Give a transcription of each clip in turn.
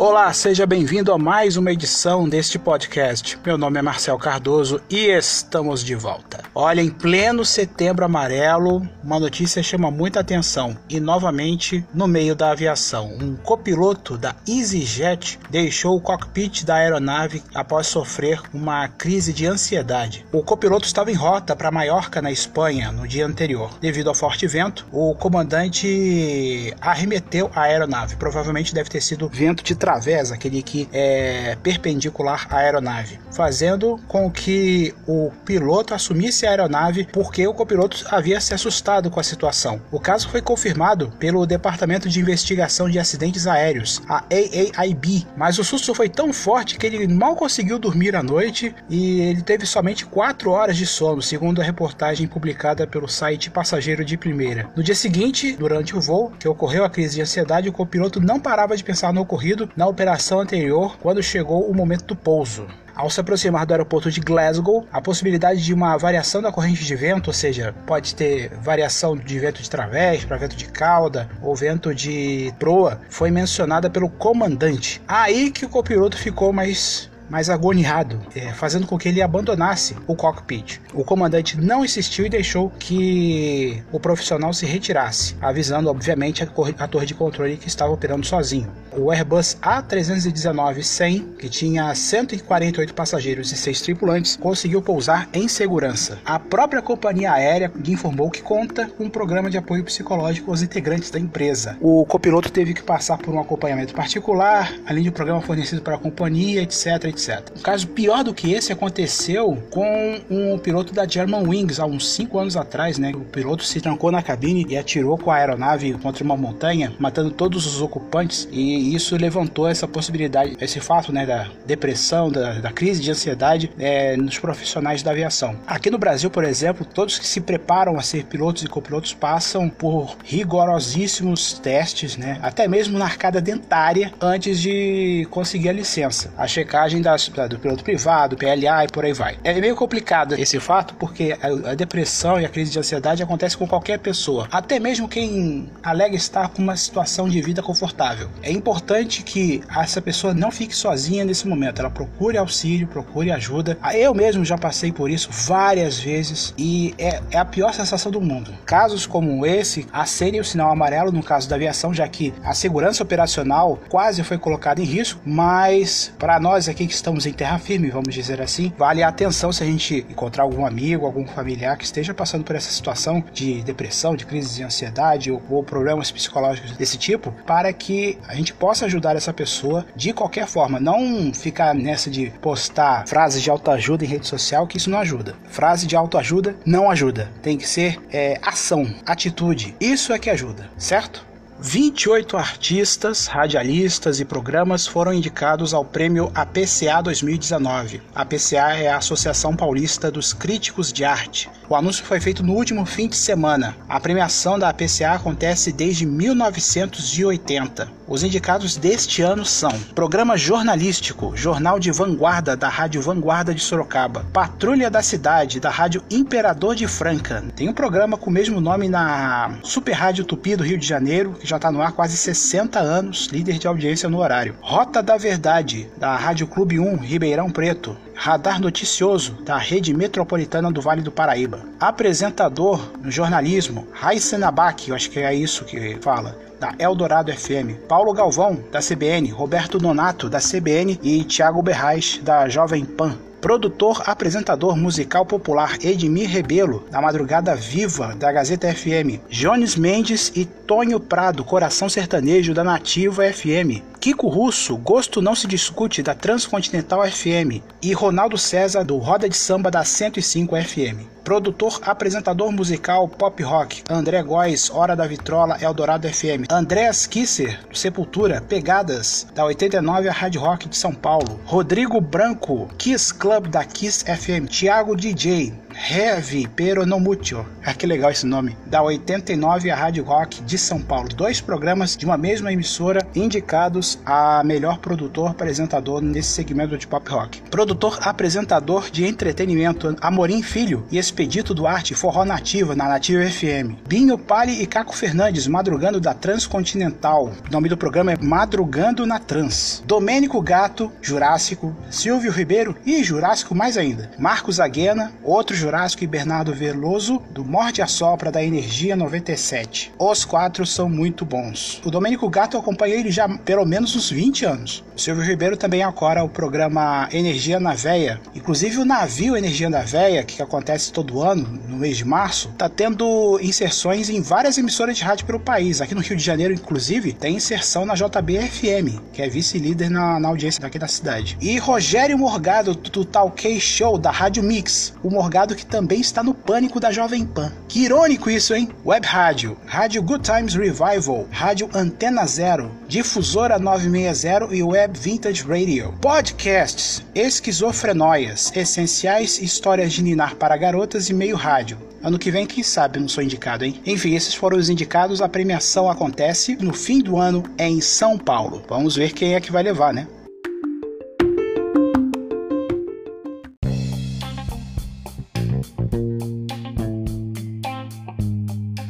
Olá, seja bem-vindo a mais uma edição deste podcast. Meu nome é Marcel Cardoso e estamos de volta. Olha, em pleno setembro amarelo, uma notícia chama muita atenção e novamente no meio da aviação. Um copiloto da EasyJet deixou o cockpit da aeronave após sofrer uma crise de ansiedade. O copiloto estava em rota para Maiorca, na Espanha, no dia anterior. Devido ao forte vento, o comandante arremeteu a aeronave. Provavelmente deve ter sido vento de través, aquele que é perpendicular à aeronave, fazendo com que o piloto assumisse a aeronave porque o copiloto havia se assustado com a situação. O caso foi confirmado pelo Departamento de Investigação de Acidentes Aéreos, a AAIB, mas o susto foi tão forte que ele mal conseguiu dormir à noite e ele teve somente 4 horas de sono, segundo a reportagem publicada pelo site Passageiro de Primeira. No dia seguinte, durante o voo, que ocorreu a crise de ansiedade, o copiloto não parava de pensar no ocorrido na operação anterior quando chegou o momento do pouso. Ao se aproximar do aeroporto de Glasgow, a possibilidade de uma variação da corrente de vento, ou seja, pode ter variação de vento de través para vento de cauda ou vento de proa, foi mencionada pelo comandante. Aí que o copiloto ficou mais mais agoniado, é, fazendo com que ele abandonasse o cockpit. O comandante não insistiu e deixou que o profissional se retirasse, avisando, obviamente, a, a torre de controle que estava operando sozinho. O Airbus A319-100, que tinha 148 passageiros e 6 tripulantes, conseguiu pousar em segurança. A própria companhia aérea informou que conta com um programa de apoio psicológico aos integrantes da empresa. O copiloto teve que passar por um acompanhamento particular, além de um programa fornecido para a companhia, etc, etc. Um caso pior do que esse aconteceu com um piloto da Germanwings há uns 5 anos atrás, né? O piloto se trancou na cabine e atirou com a aeronave contra uma montanha, matando todos os ocupantes e isso levantou essa possibilidade, esse fato né, da depressão, da, da crise de ansiedade é, nos profissionais da aviação. Aqui no Brasil, por exemplo, todos que se preparam a ser pilotos e copilotos passam por rigorosíssimos testes, né, até mesmo na arcada dentária, antes de conseguir a licença. A checagem do piloto privado, PLA e por aí vai. É meio complicado esse fato porque a, depressão e a crise de ansiedade acontece com qualquer pessoa, até mesmo quem alega estar com uma situação de vida confortável. É importante que essa pessoa não fique sozinha nesse momento. Ela procure auxílio, procure ajuda. Eu mesmo já passei por isso várias vezes e é, é a pior sensação do mundo. Casos como esse acenem o sinal amarelo no caso da aviação, já que a segurança operacional quase foi colocada em risco, mas para nós aqui que estamos em terra firme, vamos dizer assim, vale a atenção se a gente encontrar algum amigo, algum familiar que esteja passando por essa situação de depressão, de crise de ansiedade ou, ou problemas psicológicos desse tipo, para que a gente possa ajudar essa pessoa de qualquer forma. Não ficar nessa de postar frases de autoajuda em rede social, que isso não ajuda. Frase de autoajuda não ajuda. Tem que ser é, ação, atitude. Isso é que ajuda, certo? 28 artistas, radialistas e programas foram indicados ao prêmio APCA 2019. A APCA é a Associação Paulista dos Críticos de Arte. O anúncio foi feito no último fim de semana. A premiação da APCA acontece desde 1980. Os indicados deste ano são: Programa Jornalístico, Jornal de Vanguarda da Rádio Vanguarda de Sorocaba, Patrulha da Cidade da Rádio Imperador de Franca. Tem um programa com o mesmo nome na Super Rádio Tupi do Rio de Janeiro, que já está no ar quase 60 anos, líder de audiência no horário. Rota da Verdade, da Rádio Clube 1, Ribeirão Preto. Radar Noticioso, da Rede Metropolitana do Vale do Paraíba. Apresentador no jornalismo, Raíssa Nabak, eu acho que é isso que fala da Eldorado FM, Paulo Galvão, da CBN, Roberto Donato, da CBN e Thiago Berrais, da Jovem Pan. Produtor, apresentador musical popular Edmir Rebelo, da Madrugada Viva, da Gazeta FM. Jones Mendes e Tonho Prado, Coração Sertanejo, da Nativa FM. Kiko Russo, Gosto Não Se Discute, da Transcontinental FM. E Ronaldo César, do Roda de Samba, da 105 FM. Produtor, apresentador musical pop rock, André Góes, Hora da Vitrola, Eldorado FM. Andréas Kisser, Sepultura, Pegadas, da 89 a Rádio Rock de São Paulo. Rodrigo Branco, Kiss Club da Kiss FM. Thiago DJ, Heavy Pero No Mucho. Ah, que legal esse nome. Da 89 a Rádio Rock de São Paulo. Dois programas de uma mesma emissora indicados a melhor produtor apresentador nesse segmento de pop rock. Produtor apresentador de entretenimento Amorim Filho e Expedito Duarte Forró Nativa na Nativa FM. Binho Pali e Caco Fernandes madrugando da Transcontinental. O nome do programa é Madrugando na Trans. Domênico Gato, Jurássico, Silvio Ribeiro e Jurássico mais ainda. Marcos Aguena, outro Jurássico e Bernardo Veloso, do Morte a Sopra da Energia 97. Os quatro são muito bons. O Domênico Gato eu acompanhei ele já pelo menos uns 20 anos. O Silvio Ribeiro também acora o programa Energia na Veia. Inclusive o navio Energia na Veia, que acontece todo ano, no mês de março, está tendo inserções em várias emissoras de rádio pelo país. Aqui no Rio de Janeiro, inclusive, tem inserção na JBFM, que é vice-líder na, na audiência daqui da cidade. E Rogério Morgado, do Talk Show, da Rádio Mix. O Morgado que também está no pânico da Jovem Pan. Que irônico isso, hein? Web Rádio, Rádio Good Times Revival, Rádio Antena Zero, Difusora 960 e Web Vintage Radio. Podcasts, Esquizofrenóias, Essenciais Histórias de Ninar para Garotas e Meio Rádio. Ano que vem, quem sabe, não sou indicado, hein? Enfim, esses foram os indicados. A premiação acontece no fim do ano em São Paulo. Vamos ver quem é que vai levar, né?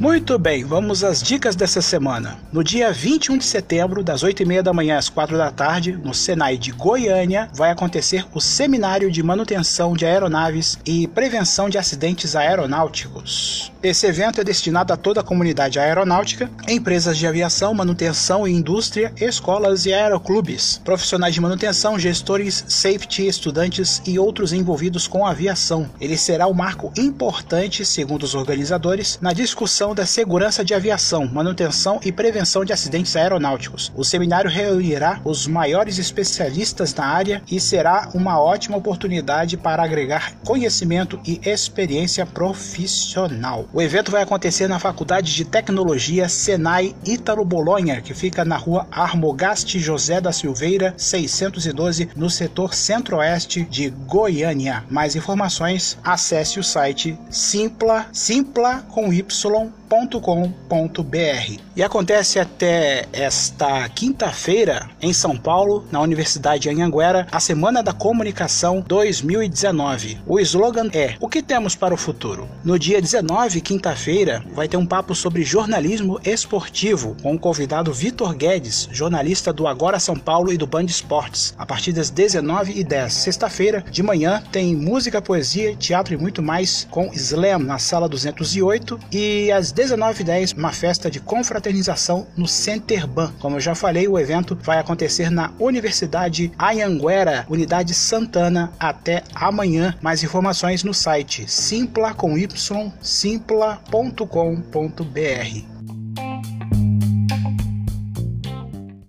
Muito bem, vamos às dicas dessa semana. No dia 21 de setembro, das 8h30 da manhã às 4 da tarde, no Senai de Goiânia, vai acontecer o Seminário de Manutenção de Aeronaves e Prevenção de Acidentes Aeronáuticos. Esse evento é destinado a toda a comunidade aeronáutica, empresas de aviação, manutenção e indústria, escolas e aeroclubes, profissionais de manutenção, gestores, safety, estudantes e outros envolvidos com a aviação. Ele será um marco importante, segundo os organizadores, na discussão da segurança de aviação, manutenção e prevenção de acidentes aeronáuticos. O seminário reunirá os maiores especialistas na área e será uma ótima oportunidade para agregar conhecimento e experiência profissional. O evento vai acontecer na Faculdade de Tecnologia Senai Ítalo Bolonha, que fica na rua Armogaste José da Silveira, 612, no setor centro-oeste de Goiânia. Mais informações, acesse o site simpla, simpla com y com.br E acontece até esta quinta-feira em São Paulo, na Universidade Anhanguera, a Semana da Comunicação 2019. O slogan é: O que temos para o futuro? No dia 19, quinta-feira, vai ter um papo sobre jornalismo esportivo com o convidado Vitor Guedes, jornalista do Agora São Paulo e do Band Esportes, a partir das 19h10. Sexta-feira, de manhã, tem música, poesia, teatro e muito mais com Slam na sala 208 e às 19h10, uma festa de confraternização no Center Ban. Como eu já falei, o evento vai acontecer na Universidade Anhanguera, Unidade Santana, até amanhã. Mais informações no site simpla com y simpla.com.br.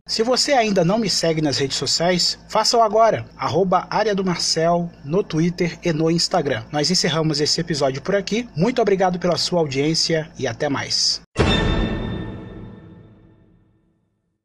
Se você ainda não me segue nas redes sociais, faça-o agora, arroba área do Marcel no Twitter e no Instagram. Nós encerramos esse episódio por aqui. Muito obrigado pela sua audiência e até mais.